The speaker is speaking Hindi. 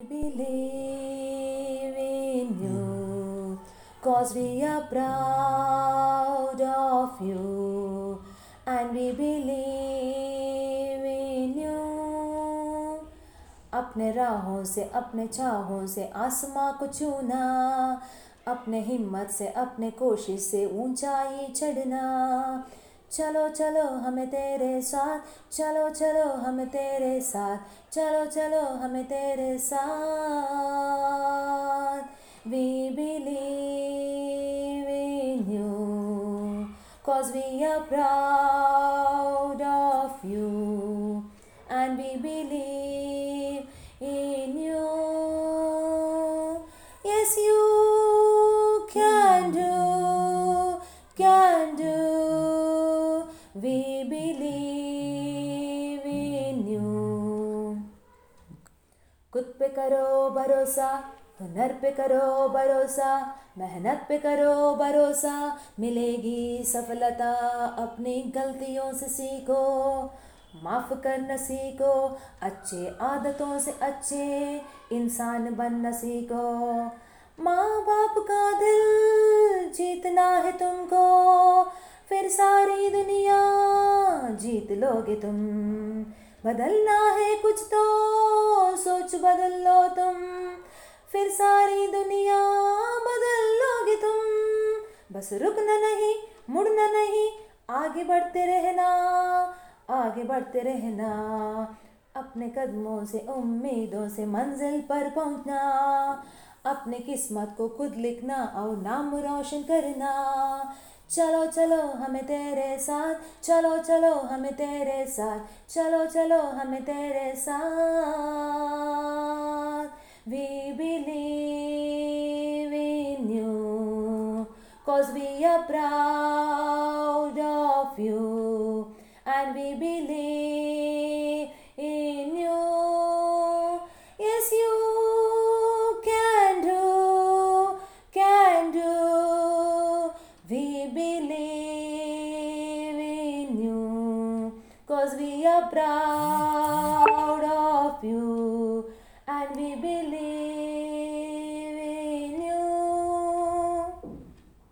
believe in you, cause we are proud of you, and we believe in you. अपने राहों से अपने चाहों से आसमां को छूना अपने हिम्मत से अपने कोशिश से ऊंचाई चढ़ना चलो चलो हमें तेरे साथ चलो चलो हमें तेरे साथ चलो चलो हमें तेरे साथ we believe in you cause we are proud of you and we believe in you yes you can do we believe in you. खुद पे करो भरोसा, हुनर पे करो भरोसा, मेहनत पे करो भरोसा, मिलेगी सफलता अपनी गलतियों से सीखो, माफ़ करना सीखो, अच्छे आदतों से अच्छे इंसान बनना सीखो। माँ बाप का दिल जीतना है तुमको फिर सारी दुनिया जीत लोगे तुम। बदलना है कुछ तो सोच बदल लो तुम। फिर सारी दुनिया बदल लोगे तुम। बस रुकना नहीं, मुड़ना नहीं, आगे बढ़ते रहना, आगे बढ़ते रहना। अपने कदमों से, उम्मीदों से मंजिल पर पहुँचना। अपने किस्मत को खुद लिखना और नाम रोशन करना। चलो चलो हमें तेरे साथ चलो चलो हमें तेरे साथ चलो चलो हमें तेरे साथ we believe in you cause we are proud of you believe in you cause we are proud of you